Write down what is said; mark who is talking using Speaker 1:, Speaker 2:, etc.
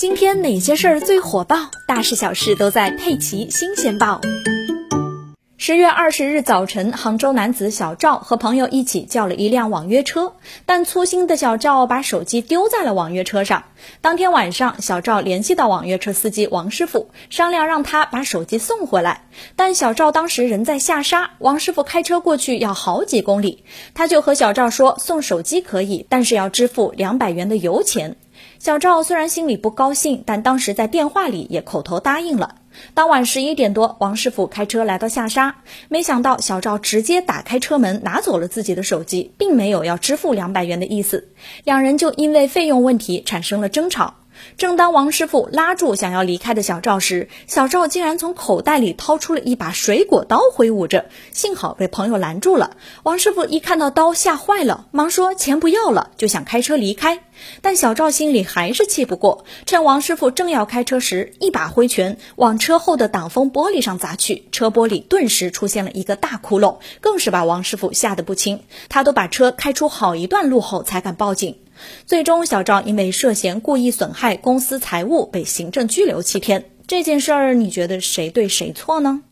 Speaker 1: 今天哪些事儿最火爆？大事小事都在《佩奇新鲜报》。十月二十日早晨，杭州男子小赵和朋友一起叫了一辆网约车，但粗心的小赵把手机丢在了网约车上。当天晚上，小赵联系到网约车司机王师傅，商量让他把手机送回来。但小赵当时人在下沙，王师傅开车过去要好几公里，他就和小赵说送手机可以，但是要支付两百元的油钱。小赵虽然心里不高兴，但当时在电话里也口头答应了。当晚十一点多，王师傅开车来到下沙，没想到小赵直接打开车门拿走了自己的手机，并没有要支付两百元的意思，两人就因为费用问题产生了争吵。正当王师傅拉住想要离开的小赵时，小赵竟然从口袋里掏出了一把水果刀挥舞着，幸好被朋友拦住了。王师傅一看到刀吓坏了，忙说钱不要了，就想开车离开。但小赵心里还是气不过，趁王师傅正要开车时，一把挥拳往车后的挡风玻璃上砸去，车玻璃顿时出现了一个大窟窿，更是把王师傅吓得不轻。他都把车开出好一段路后才敢报警。最终，小赵因为涉嫌故意损害公司财物被行政拘留七天。这件事儿，你觉得谁对谁错呢？